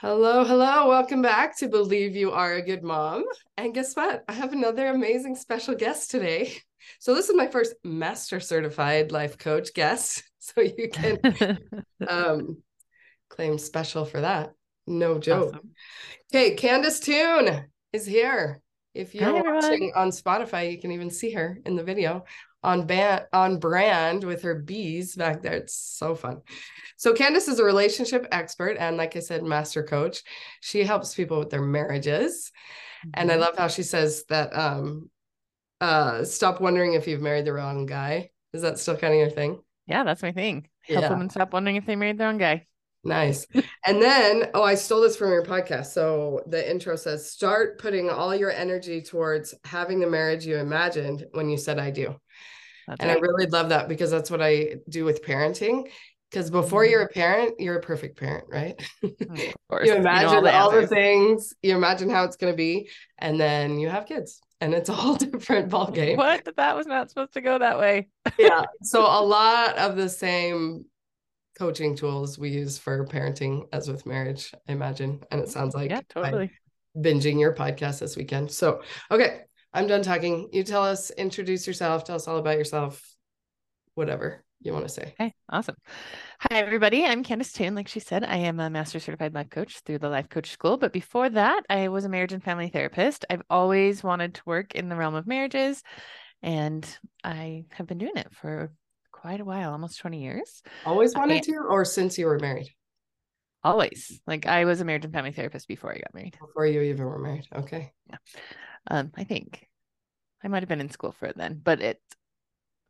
Hello, hello. Welcome back to Believe You Are a Good Mom. And guess what? I have another amazing special guest today. So, this is my first master certified life coach guest. So, you can um, claim special for that. No joke. Awesome. Okay, Candice Toone is here. If you're Hi, watching on Spotify, you can even see her in the video on band on brand with her bees back there. It's so fun. So Candice is a relationship expert and like I said, master coach. She helps people with their marriages. Mm-hmm. And I mm-hmm. love how she says that um uh stop wondering if you've married the wrong guy. Is that still kind of your thing? Yeah, that's my thing. Help yeah. women stop wondering if they married the wrong guy. Nice. and then, oh, I stole this from your podcast. So the intro says, start putting all your energy towards having the marriage you imagined when you said I do. That's and right. I really love that because that's what I do with parenting. Because before mm-hmm. you're a parent, you're a perfect parent, right? you imagine you all, the, all the, things, you imagine how it's going to be, and then you have kids, and it's a whole different ball game. What? That was not supposed to go that way. yeah. So a lot of the same coaching tools we use for parenting as with marriage, I imagine, and it sounds like yeah, totally. binging your podcast this weekend. So okay, I'm done talking. You tell us, introduce yourself, tell us all about yourself, whatever you want to say. Okay, awesome. Hi, everybody. I'm Candice Toone. Like she said, I am a master certified life coach through the Life Coach School. But before that, I was a marriage and family therapist. I've always wanted to work in the realm of marriages, and I have been doing it for quite a while, almost 20 years. Always wanted I, to, or since you were married? Always. Like I was a marriage and family therapist before I got married. Before you even were married. Okay. Yeah. Um, I think I might have been in school for it then, but it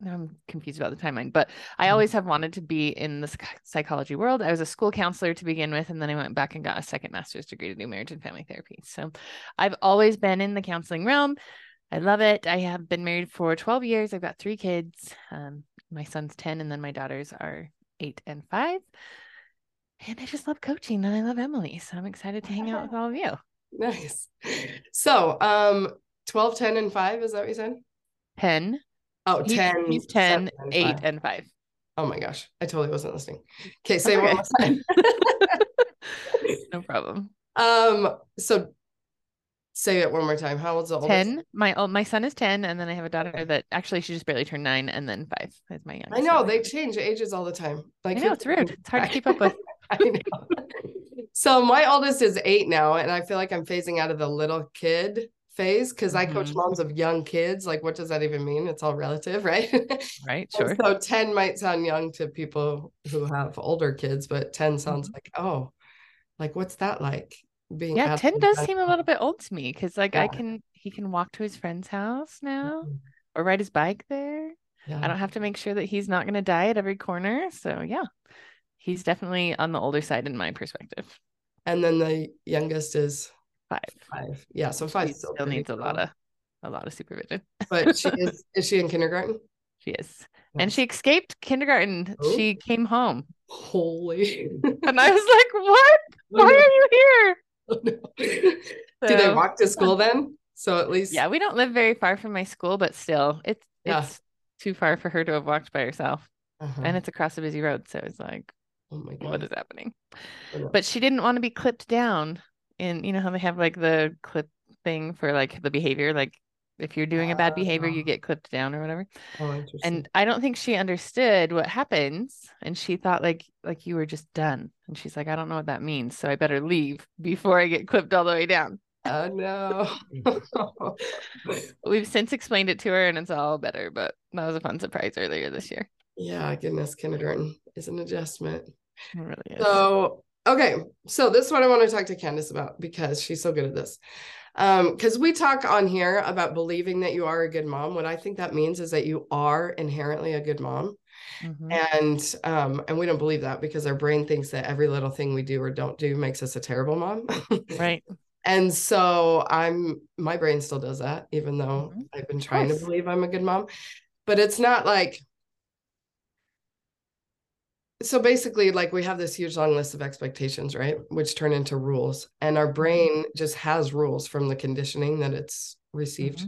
I'm confused about the timeline, but I mm-hmm. always have wanted to be in the psychology world. I was a school counselor to begin with, and then I went back and got a second master's degree to do marriage and family therapy. So I've always been in the counseling realm. I love it. I have been married for 12 years. I've got three kids. Um, my son's 10, and then my daughters are eight and five. And I just love coaching and I love Emily. So I'm excited to hang out with all of you. Nice. So, um, 12, 10, and 5, is that what you said? 10. Oh, he's, 10. He's 10, and 8, five. and 5. Oh my gosh. I totally wasn't listening. Okay, say okay. one more time. no problem. Um, so say it one more time. How old's the oldest? 10. My oh, my son is 10, and then I have a daughter that actually she just barely turned nine, and then five is my youngest. I know they change ages all the time. Like I know it's rude. It's hard to keep up with. I know. so my oldest is eight now, and I feel like I'm phasing out of the little kid phase because mm-hmm. I coach mm-hmm. moms of young kids. Like, what does that even mean? It's all relative, right? Right. Sure. so 10 might sound young to people who have older kids, but 10 sounds mm-hmm. like, oh, like what's that like? Being yeah, 10 does seem a little bit old to me because like yeah. I can he can walk to his friend's house now mm-hmm. or ride his bike there. Yeah. I don't have to make sure that he's not gonna die at every corner. So yeah, he's definitely on the older side in my perspective. And then the youngest is Five. Five. Yeah. So five still, still needs a lot of a lot of supervision. but she is is she in kindergarten? She is. And she escaped kindergarten. Oh. She came home. Holy. and I was like, What? Why are you here? Oh, no. so, Do they walk to school then? So at least Yeah, we don't live very far from my school, but still it's yeah. it's too far for her to have walked by herself. Uh-huh. And it's across a busy road. So it's like, oh my God. what is happening? But she didn't want to be clipped down in you know how they have like the clip thing for like the behavior? Like if you're doing a bad behavior you ah. get clipped down or whatever? Oh, and i don't think she understood what happens and she thought like like you were just done. And she's like i don't know what that means so i better leave before i get clipped all the way down. Oh no. We've since explained it to her and it's all better but that was a fun surprise earlier this year. Yeah goodness kindergarten is an adjustment. It really is. so Okay, so this is what I want to talk to Candice about because she's so good at this. Um, because we talk on here about believing that you are a good mom. What I think that means is that you are inherently a good mom. Mm-hmm. And um, and we don't believe that because our brain thinks that every little thing we do or don't do makes us a terrible mom. right. And so I'm my brain still does that, even though mm-hmm. I've been trying to believe I'm a good mom. But it's not like so basically like we have this huge long list of expectations right which turn into rules and our mm-hmm. brain just has rules from the conditioning that it's received mm-hmm.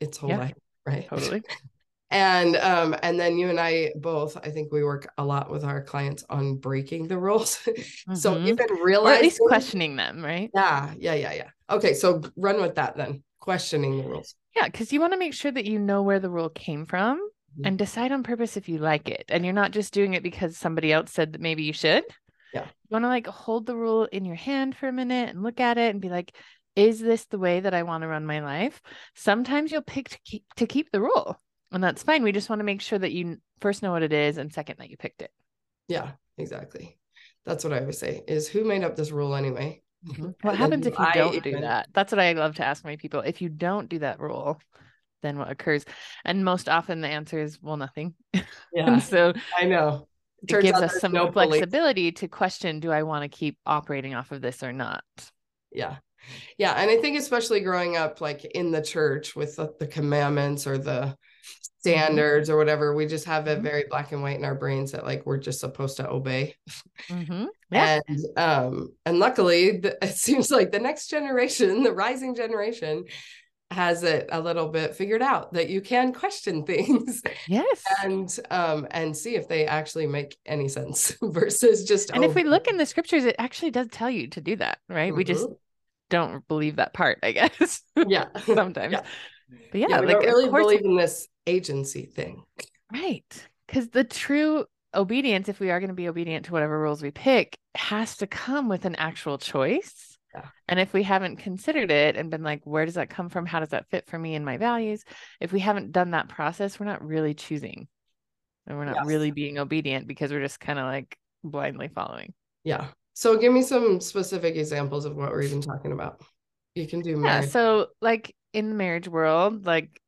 its whole yeah, life right totally and um and then you and i both i think we work a lot with our clients on breaking the rules so Mhm. even or realizing at least questioning them, right? yeah yeah yeah yeah okay so run with that then questioning the rules Yeah, because you want to make sure that you know where the rule came from And decide on purpose if you like it. And you're not just doing it because somebody else said that maybe you should. Yeah. You want to like hold the rule in your hand for a minute and look at it and be like, is this the way that I want to run my life? Sometimes you'll pick to keep to keep the rule. And that's fine. We just want to make sure that you first know what it is and second that you picked it. yeah exactly that's what i always say is who made up this rule anyway mm-hmm. What And happens if you don't do even- that? That's what I love to ask my people. If you don't do that rule, then what occurs? And most often the answer is, well, nothing. yeah so i know it Turns gives us some no police. flexibility to question do I want to keep operating off of this or not? Yeah. Yeah. And I think, especially growing up, like in the church with the, the commandments or the standards or whatever, we just have it Mhm. very black and white in our brains that like we're just supposed to obey. Mhm. Yeah. And um, and luckily, the, it seems like the next generation, the rising generation, has it a little bit figured out that you can question things Yes. and um and see if they actually make any sense versus just And if we look in the scriptures, it actually does tell you to do that, right? We just Mhm. don't believe that part, I guess. yeah Sometimes. Yeah. But yeah, yeah, we like don't really believe in this agency thing. Right. Because the true obedience, if we are going to be obedient to whatever rules we pick, has to come with an actual choice. Yeah. And if we haven't considered it and been like, where does that come from? How does that fit for me and my values? If we haven't done that process, we're not really choosing and we're not Yes. really being obedient because we're just kind of like blindly following. Yeah. So give me some specific examples of what we're even talking about. You can do Yeah. marriage. So, like in the marriage world, like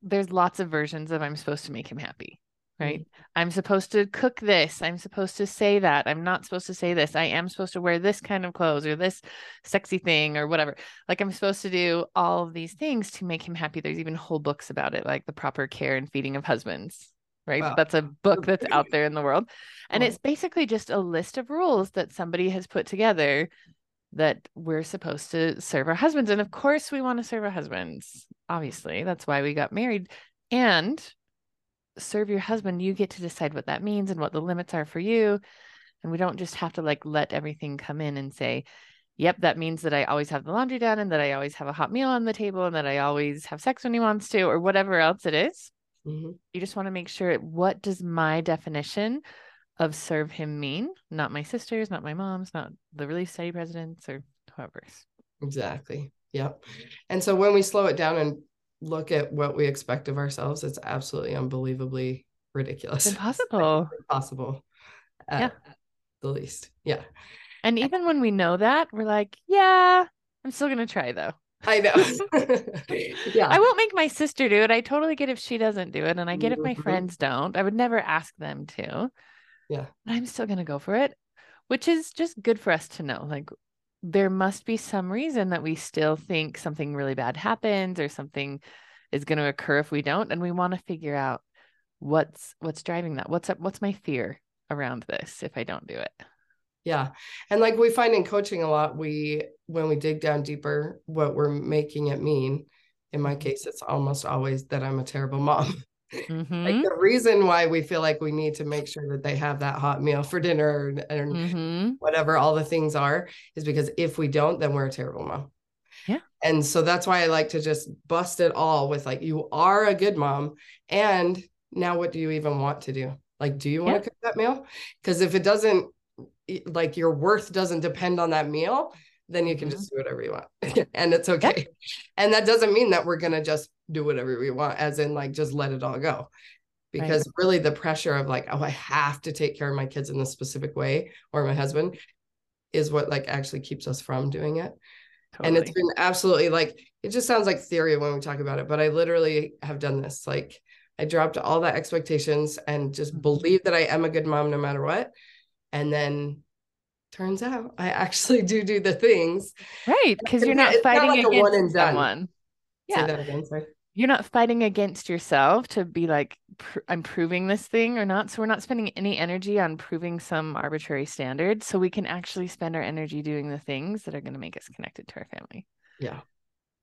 there's lots of versions of I'm supposed to make him happy, right? Mm-hmm. I'm supposed to cook this. I'm supposed to say that. I'm not supposed to say this. I am supposed to wear this kind of clothes or this sexy thing or whatever. Like I'm supposed to do all of these things to make him happy. There's even whole books about it, like the proper care and feeding of husbands, right? Wow. That's a book that's out there in the world. And Wow. it's basically just a list of rules that somebody has put together that we're supposed to serve our husbands. And of course, we want to serve our husbands. Obviously, that's why we got married. And serve your husband, you get to decide what that means and what the limits are for you. And we don't just have to like let everything come in and say, yep, that means that I always have the laundry done and that I always have a hot meal on the table and that I always have sex when he wants to, or whatever else it is. Mhm. You just want to make sure what does my definition of serve him mean? Not my sisters, not my mom's, not the Relief Society presidents or whoever's. Exactly. Yep. And so when we slow it down and look at what we expect of ourselves, it's absolutely unbelievably ridiculous. It's impossible. Impossible. At Yeah. the least. Yeah. And even when we know that, we're like, yeah, I'm still going to try though. I know. yeah. I won't make my sister do it. I totally get if she doesn't do it. And I get if my Mhm. friends don't. I would never ask them to. Yeah. But I'm still going to go for it, which is just good for us to know. Like, there must be some reason that we still think something really bad happens or something is going to occur if we don't. And we want to figure out what's what's driving that. What's up? What's my fear around this if I don't do it? Yeah. And like we find in coaching a lot, we, when we dig down deeper, what we're making it mean, in my mm-hmm. case, it's almost always that I'm a terrible mom. Mhm. Like the reason why we feel like we need to make sure that they have that hot meal for dinner and, and Mhm. whatever all the things are is because if we don't, then we're a terrible mom. Yeah. And so that's why I like to just bust it all with like, you are a good mom. And now what do you even want to do? Like, do you want Yeah. to cook that meal? Because if it doesn't, like your worth doesn't depend on that meal, then you can Mhm. just do whatever you want and it's okay. And that doesn't mean that we're going to just do whatever we want, as in like just let it all go. Because really the pressure of like, oh, I have to take care of my kids in this specific way or my husband is what like actually keeps us from doing it. And it's been absolutely like, it just sounds like theory when we talk about it, but I literally have done this. Like, I dropped all the expectations and just Mhm. believe that I am a good mom no matter what. And then turns out I actually do do the things. Right. Because you're not- it's not fighting like a one and done. someone. Say that again. Sorry. You're not fighting against yourself to be like, pr- I'm proving this thing or not. So we're not spending any energy on proving some arbitrary standard. So we can actually spend our energy doing the things that are going to make us connected to our family. Yeah.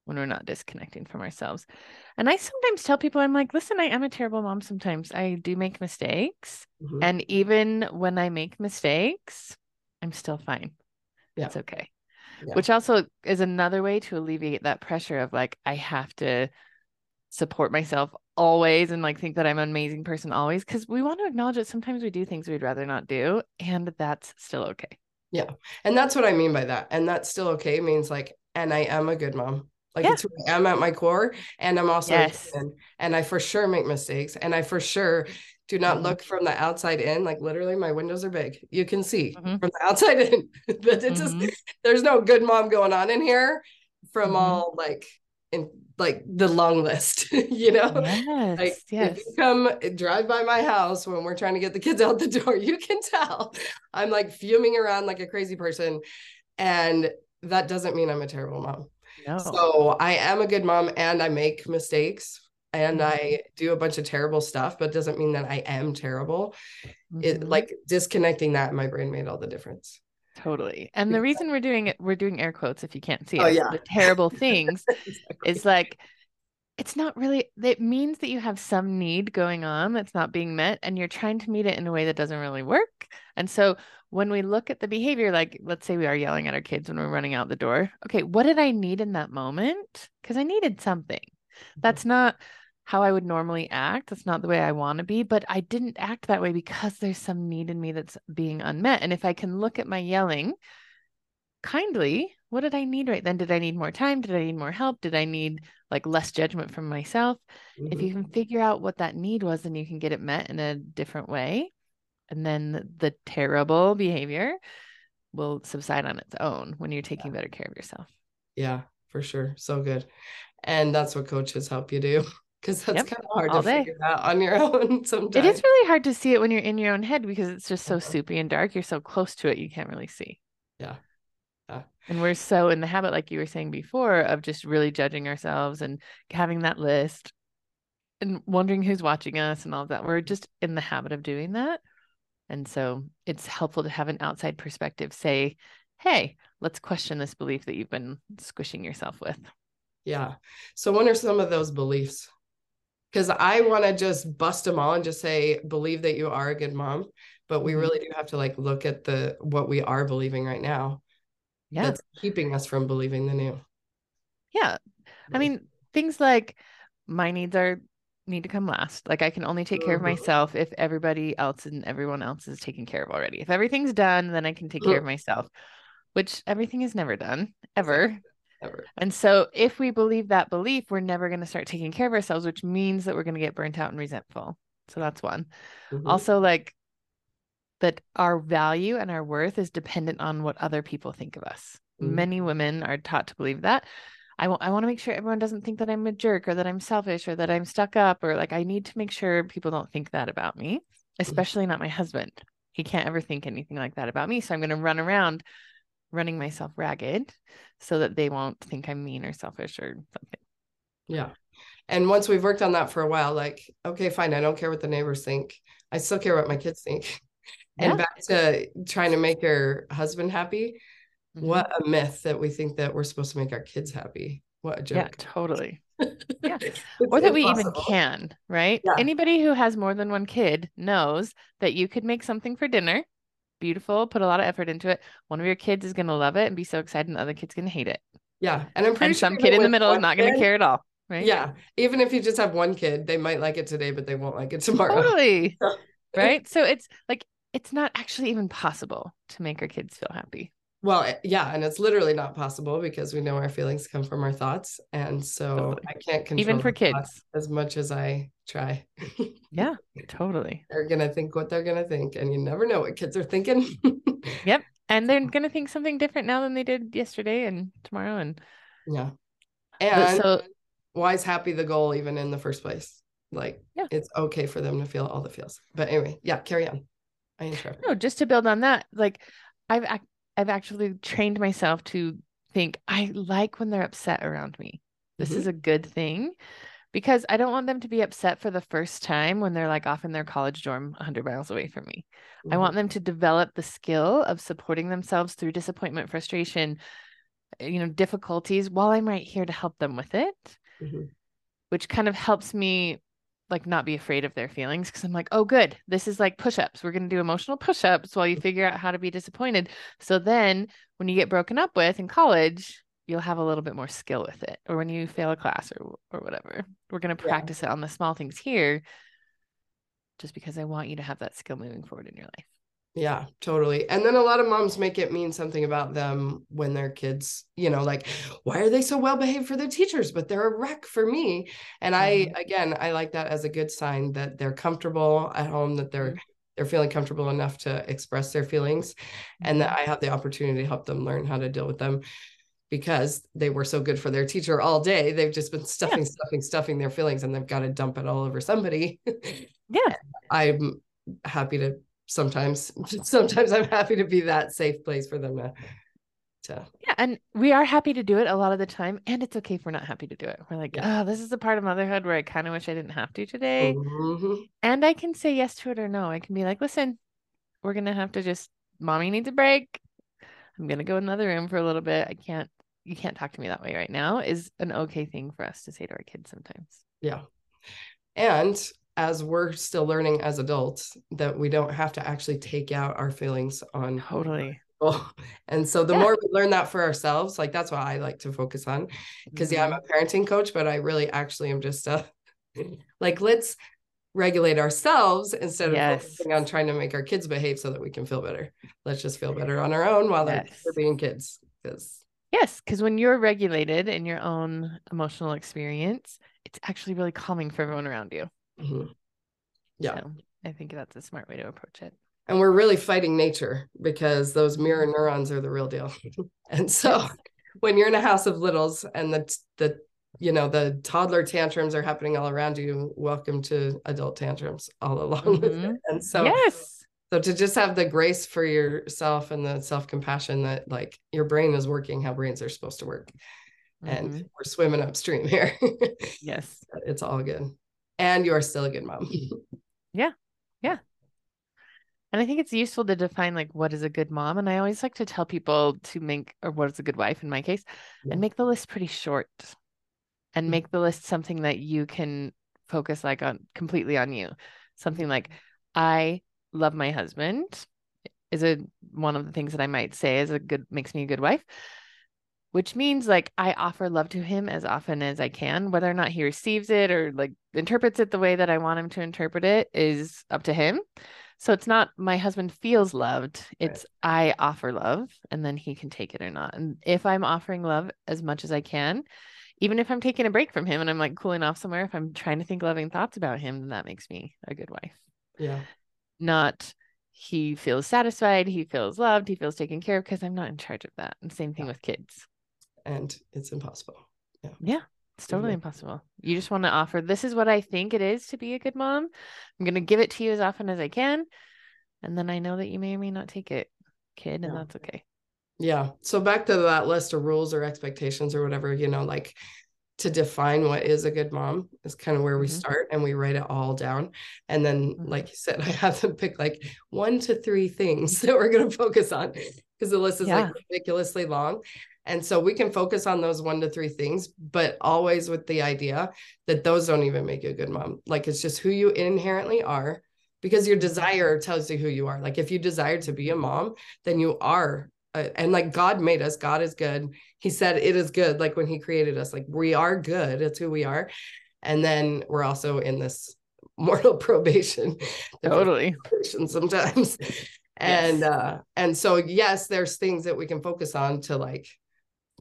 when we're not disconnecting from ourselves. And I sometimes tell people, I'm like, listen, I am a terrible mom sometimes. I do make mistakes. Mhm. And even when I make mistakes, I'm still fine. Yeah. It's okay. Yeah. Which also is another way to alleviate that pressure of like, I have to support myself always and like think that I'm an amazing person always. Cause we want to acknowledge that sometimes we do things we'd rather not do. And that's still okay. Yeah. And that's what I mean by that. And that's still okay means like, and I am a good mom. Like Yeah. it's who I am at my core. And I'm also Yes. and I for sure make mistakes. And I for sure do not Mhm. look from the outside in. Like literally my windows are big. You can see Mhm. from the outside in. but it just there's no good mom going on in here from Mhm. all like in like the long list, you know? Yes. Like yes. if you come eh, drive by my house when we're trying to get the kids out the door, you can tell I'm like fuming around like a crazy person. And that doesn't mean I'm a terrible mom. no. So I am a good mom and I make mistakes and Mhm. I do a bunch of terrible stuff, but doesn't mean that I am terrible. It Mhm. like disconnecting that in my brain made all the difference. Totally. And the reason we're doing it, we're doing air quotes if you can't see Oh, it. yeah. The terrible things Exactly. is like it's not really it means that you have some need going on that's not being met and you're trying to meet it in a way that doesn't really work. And so when we look at the behavior, like let's say we are yelling at our kids when we're running out the door. Okay, what did I need in that moment? Because I needed something. Mm-hmm. That's not how I would normally act. That's not the way I want to be, but I didn't act that way because there's some need in me that's being unmet. And if I can look at my yelling kindly, what did I need right then? Did I need more time? Did I need more help? Did I need like less judgment from myself? If Mhm. you can figure out what that need was, then you can get it met in a different way. And then the, the terrible behavior will subside on its own when you're taking better care of yourself. Yeah, for sure. So good. And that's what coaches help you do because that's Yep, kind of hard all to day. figure out on your own sometimes. It is really hard to see it when you're in your own head because it's just so Uh-huh. soupy and dark. You're so close to it, you can't really see. Yeah. Yeah. And we're so in the habit, like you were saying before, of just really judging ourselves and having that list and wondering who's watching us and all of that. We're just in the habit of doing that. And so it's helpful to have an outside perspective say, hey, let's question this belief that you've been squishing yourself with. Yeah. So what are some of those beliefs? Because I want to just bust them all and just say, believe that you are a good mom. But we Mhm. really do have to like look at the what we are believing right now Yeah. that's keeping us from believing the new. Yeah. I mean, things like my needs are need to come last. Like I can only take care of Mhm. myself if everybody else and everyone else is taken care of already. If everything's done, then I can take care of myself, which everything is never done ever. Ever. And so if we believe that belief, we're never going to start taking care of ourselves, which means that we're going to get burnt out and resentful. So that's one. Mhm. Also like that our value and our worth is dependent on what other people think of us. Mhm. Many women are taught to believe that. I want I want to make sure everyone doesn't think that I'm a jerk or that I'm selfish or that I'm stuck up or like I need to make sure people don't think that about me, especially not my husband. He can't ever think anything like that about me. So I'm going to run around running myself ragged so that they won't think I'm mean or selfish or something. Yeah. And once we've worked on that for a while, like, okay, fine, I don't care what the neighbors think. I still care what my kids think. And Yeah. back to trying to make your husband happy. Mhm. What a myth that we think that we're supposed to make our kids happy. What a Yeah, joke. totally. yeah. Or that we even can, right? Yeah. Anybody who has more than one kid knows that you could make something for dinner, beautiful, put a lot of effort into it. One of your kids is going to love it and be so excited, and the other kid's going to hate it. Yeah. And I'm pretty And sure some kid in the middle is not going to care at all, right? Yeah. Even if you just have one kid, they might like it today, but they won't like it tomorrow. Totally. Right? So it's like, it's not actually even possible to make our kids feel happy. Well, eh, yeah, and it's literally not possible because we know our feelings come from our thoughts, and so. I can't control Even for kids. as much as I try. Yeah, totally. they're gonna think what they're gonna think, and you never know what kids are thinking. Yep and they're going to think something different now than they did yesterday and tomorrow. And yeah, and so, why is happy the goal even in the first place? Like, Yeah. it's okay for them to feel all the feels. But anyway, yeah, carry on. I interrupted. no, just to build on that, like I've I've actually trained myself to think I like when they're upset around me. This Mhm. is a good thing because I don't want them to be upset for the first time when they're like off in their college dorm 100 miles away from me. I Mhm. want them to develop the skill of supporting themselves through disappointment, frustration, you know, difficulties while I'm right here to help them with it, Mhm. which kind of helps me like not be afraid of their feelings because I'm like, oh, good. This is like push ups. We're going to do emotional push ups while you mm. figure out how to be disappointed. So then when you get broken up with in college, you'll have a little bit more skill with it. Or when you fail a class or, or whatever, we're going to Yeah. practice it on the small things here just because I want you to have that skill moving forward in your life. Yeah, totally. And then a lot of moms make it mean something about them when their kids, you know, like, why are they so well behaved for their teachers, but they're a wreck for me? And I, again, I like that as a good sign that they're comfortable at home, that they're Mhm. they're feeling comfortable enough to express their feelings, and that I have the opportunity to help them learn how to deal with them because they were so good for their teacher all day. They've just been stuffing, stuffing, stuffing their feelings, and they've got to dump it all over somebody. Yeah. I'm happy to sometimes sometimes I'm happy to be that safe place for them to to Yeah. And we are happy to do it a lot of the time. And it's okay if we're not happy to do it. We're like, Yeah. oh, this is a part of motherhood where I kind of wish I didn't have to today. Mhm. And I can say yes to it or no. I can be like, listen, we're going to have to just, mommy needs a break. I'm going to go in another room for a little bit. I can't, you can't talk to me that way right now is an okay thing for us to say to our kids sometimes. yeah. And as we're still learning as adults that we don't have to actually take out our feelings on Totally. people. And so the Yeah. more we learn that for ourselves, like that's what I like to focus on. Because yeah, I'm Mhm. a parenting coach, but I really actually am just a like let's regulate ourselves instead of Yes. focusing on trying to make our kids behave so that we can feel better. Let's just feel better on our own while Yes. they're being kids. Because Yes, because when you're regulated in your own emotional experience, it's actually really calming for everyone around you. Mhm. Yeah. So I think that's a smart way to approach it. and we're really fighting nature because those mirror neurons are the real deal. and so when you're in a house of littles and the the you know the toddler tantrums are happening all around you, welcome to adult tantrums all along with Mhm. it. And so yes. so to just have the grace for yourself and the self-compassion that like your brain is working how brains are supposed to work. And Mhm. we're swimming upstream here. Yes. it's all good. And you are still a good mom. Yeah. Yeah. And I think it's useful to define like what is a good mom. And I always like to tell people to make, or what is a good wife in my case, Yeah. and make the list pretty short and Mhm. make the list something that you can focus like on completely on you. Something like, I love my husband is a one of the things that I might say is a good makes me a good wife. Which means like I offer love to him as often as I can, whether or not he receives it or like interprets it the way that I want him to interpret it is up to him. So it's not my husband feels loved, it's I offer love and then he can take it or not. And if I'm offering love as much as I can, even if I'm taking a break from him and I'm like cooling off somewhere, if I'm trying to think loving thoughts about him, then that makes me a good wife. yeah. Not he feels satisfied, he feels loved, he feels taken care of because I'm not in charge of that. And same thing Yeah. with kids. And it's impossible. Yeah, it's totally Mhm. impossible. You just want to offer this is what I think it is to be a good mom. I'm going to give it to you as often as I can. And then I know that you may or may not take it, kid, and Yeah. that's okay. Yeah. So back to that list of rules or expectations or whatever, you know, like to define what is a good mom is kind of where we Mhm. start and we write it all down. And then, Mhm. like you said, I have to pick like one to three things that we're going to focus on because the list is Yeah. like ridiculously long. And so we can focus on those one to three things, but always with the idea that those don't even make you a good mom. Like it's just who you inherently are because your desire tells you who you are. Like if you desire to be a mom, then you are. Uh, and like God made us, God is good. He said it is good. Like when He created us, like we are good. It's who we are. And then we're also in this mortal probation. Totally. probation sometimes. And Yes. uh and so yes, there's things that we can focus on to like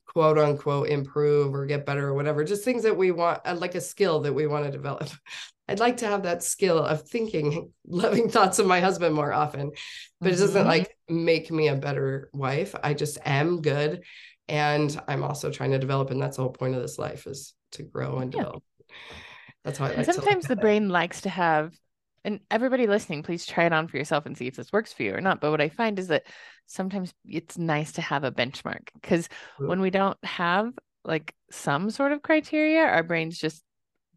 quote unquote improve or get better or whatever, just things that we want, uh, like a skill that we want to develop. I'd like to have that skill of thinking loving thoughts of my husband more often, but it doesn't Mhm. like make me a better wife. I just am good. And I'm also trying to develop, and that's the whole point of this life is to grow and Yeah. develop. That's how I like sometimes the brain likes to have, and everybody listening, please try it on for yourself and see if this works for you or not. But what I find is that sometimes it's nice to have a benchmark because when we don't have like some sort of criteria, our brains just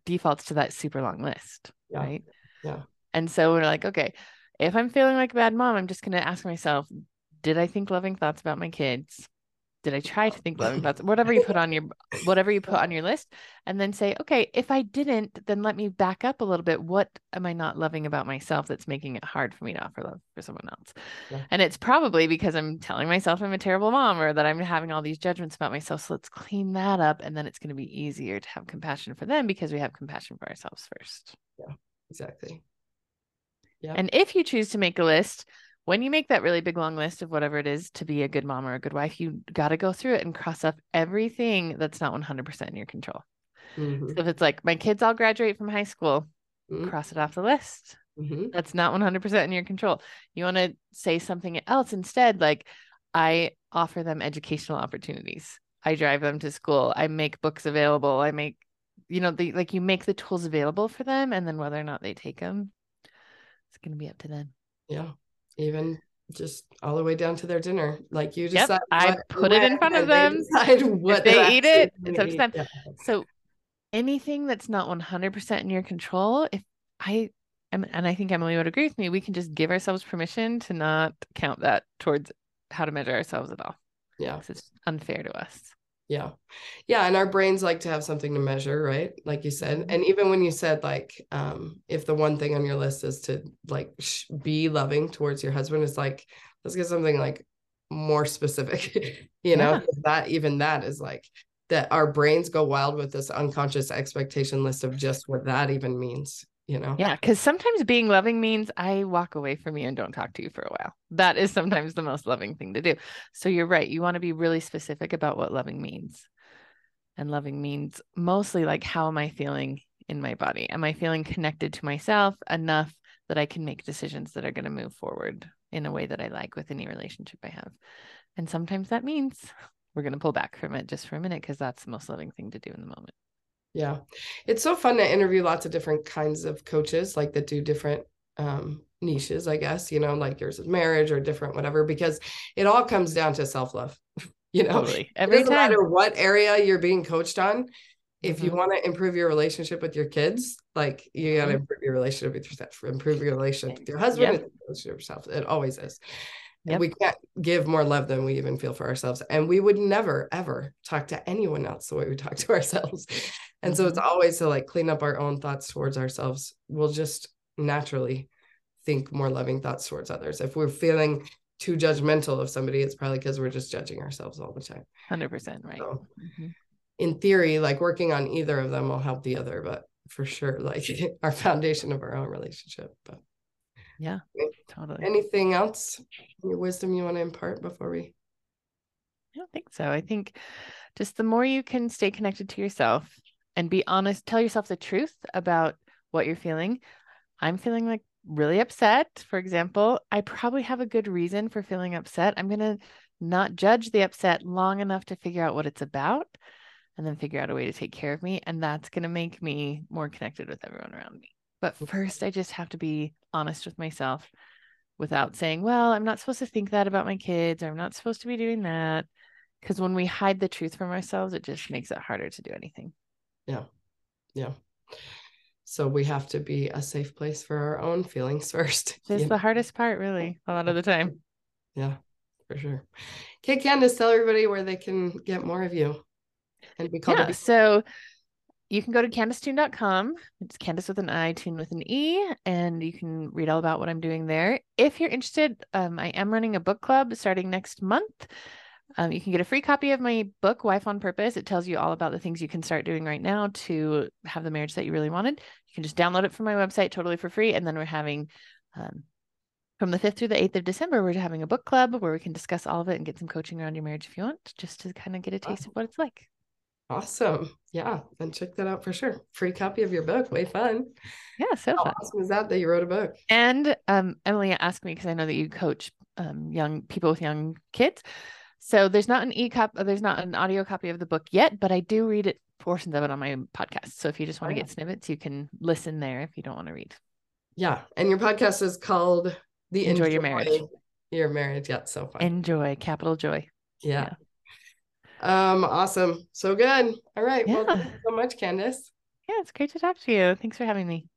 defaults to that super long list, Yeah. right? Yeah. And so we're like, okay, if I'm feeling like a bad mom, I'm just going to ask myself, did I think loving thoughts about my kids? Did I try to think loving thoughts? Whatever you put on your whatever you put on your list, and then say, okay, if I didn't, then let me back up a little bit. What am I not loving about myself that's making it hard for me to offer love for someone else? Yeah. And it's probably because I'm telling myself I'm a terrible mom or that I'm having all these judgments about myself. So let's clean that up, and then it's going to be easier to have compassion for them because we have compassion for ourselves first. Yeah, exactly. Yeah. And if you choose to make a list, when you make that really big long list of whatever it is to be a good mom or a good wife, you got to go through it and cross off everything that's not 100% in your control. Mm-hmm. So if it's like my kids all graduate from high school, mm-hmm. cross it off the list. Mm-hmm. That's not 100% in your control. You want to say something else instead, like I offer them educational opportunities. I drive them to school. I make books available. I make, you know, the like you make the tools available for them, and then whether or not they take them, it's going to be up to them. Yeah even just all the way down to their dinner. Like you decide. Yep, I put it in front of them. They what they eat it. It's up to them. Yeah. So anything that's not 100% in your control, if I am, and I think Emily would agree with me, we can just give ourselves permission to not count that towards how to measure ourselves at all. Yeah. It's unfair to us. Yeah. Yeah. And our brains like to have something to measure, right? Like you said. Mm-hmm. And even when you said, like, um, if the one thing on your list is to like sh- be loving towards your husband, it's like, let's get something like more specific, you know, that even that is like that our brains go wild with this unconscious expectation list of just what that even means, you know? Yeah. Cause sometimes being loving means I walk away from you and don't talk to you for a while. That is sometimes the most loving thing to do. So you're right. You want to be really specific about what loving means. And loving means mostly like, how am I feeling in my body? Am I feeling connected to myself enough that I can make decisions that are going to move forward in a way that I like with any relationship I have? And sometimes that means we're going to pull back from it just for a minute because that's the most loving thing to do in the moment. Yeah. It's so fun to interview lots of different kinds of coaches, like that do different um, niches, I guess, you know, like yours is marriage or different, whatever, because it all comes down to self love. you know, totally. Every it doesn't time. matter what area you're being coached on. If mm-hmm. you want to improve your relationship with your kids, like you got to mm-hmm. improve your relationship with yourself, improve your relationship with your husband, yep. relationship with yourself. It always is. Yep. We can't give more love than we even feel for ourselves. And we would never, ever talk to anyone else the way we talk to ourselves. And mm-hmm. so it's mm-hmm. always to like clean up our own thoughts towards ourselves. We'll just naturally think more loving thoughts towards others. If we're feeling too judgmental of somebody, it's probably because we're just judging ourselves all the time. 100% right. So, mm-hmm. In theory, like working on either of them will help the other, but for sure, like our foundation of our own relationship. But yeah, totally. Anything else, your wisdom you want to impart before we? I don't think so. I think just the more you can stay connected to yourself and be honest, tell yourself the truth about what you're feeling. I'm feeling like really upset, for example. I probably have a good reason for feeling upset. I'm going to not judge the upset long enough to figure out what it's about and then figure out a way to take care of me. And that's going to make me more connected with everyone around me. But first, I just have to be honest with myself without saying, well, I'm not supposed to think that about my kids, or I'm not supposed to be doing that. Because when we hide the truth from ourselves, it just makes it harder to do anything. Yeah. Yeah. So we have to be a safe place for our own feelings first. It's the know? hardest part, really, a lot of the time. Yeah, for sure. Okay, Candice, tell everybody where they can get more of you and be called. Yeah, so you can go to candicetoone.com. It's Candice with an I, Toone with an E, and you can read all about what I'm doing there. If you're interested, um, I am running a book club starting next month. Um, you can get a free copy of my book, Wife on Purpose. It tells you all about the things you can start doing right now to have the marriage that you really wanted. You can just download it from my website totally for free. And then we're having um, from the 5th through the 8th of December, we're having a book club where we can discuss all of it and get some coaching around your marriage if you want, just to kind of get a taste awesome. of what it's like. Awesome. Yeah. And check that out for sure. Free copy of your book. Way fun. Yeah. So How fun. awesome is that that you wrote a book? And um, Emily asked me, because I know that you coach um, young people with young kids. So there's not an e-cop, uh, there's not an audio copy of the book yet, but I do read it portions of it on my podcast. So if you just want to get snippets, you can listen there if you don't want to read. Yeah. And your podcast is called The Enjoy, Enjoy Your Marriage. Your Marriage. Yeah. So fun. Enjoy, capital joy. Yeah. yeah. Um, awesome. So good. All right. Yeah. Well, thank you so much, Candice. Yeah, it's great to talk to you. Thanks for having me.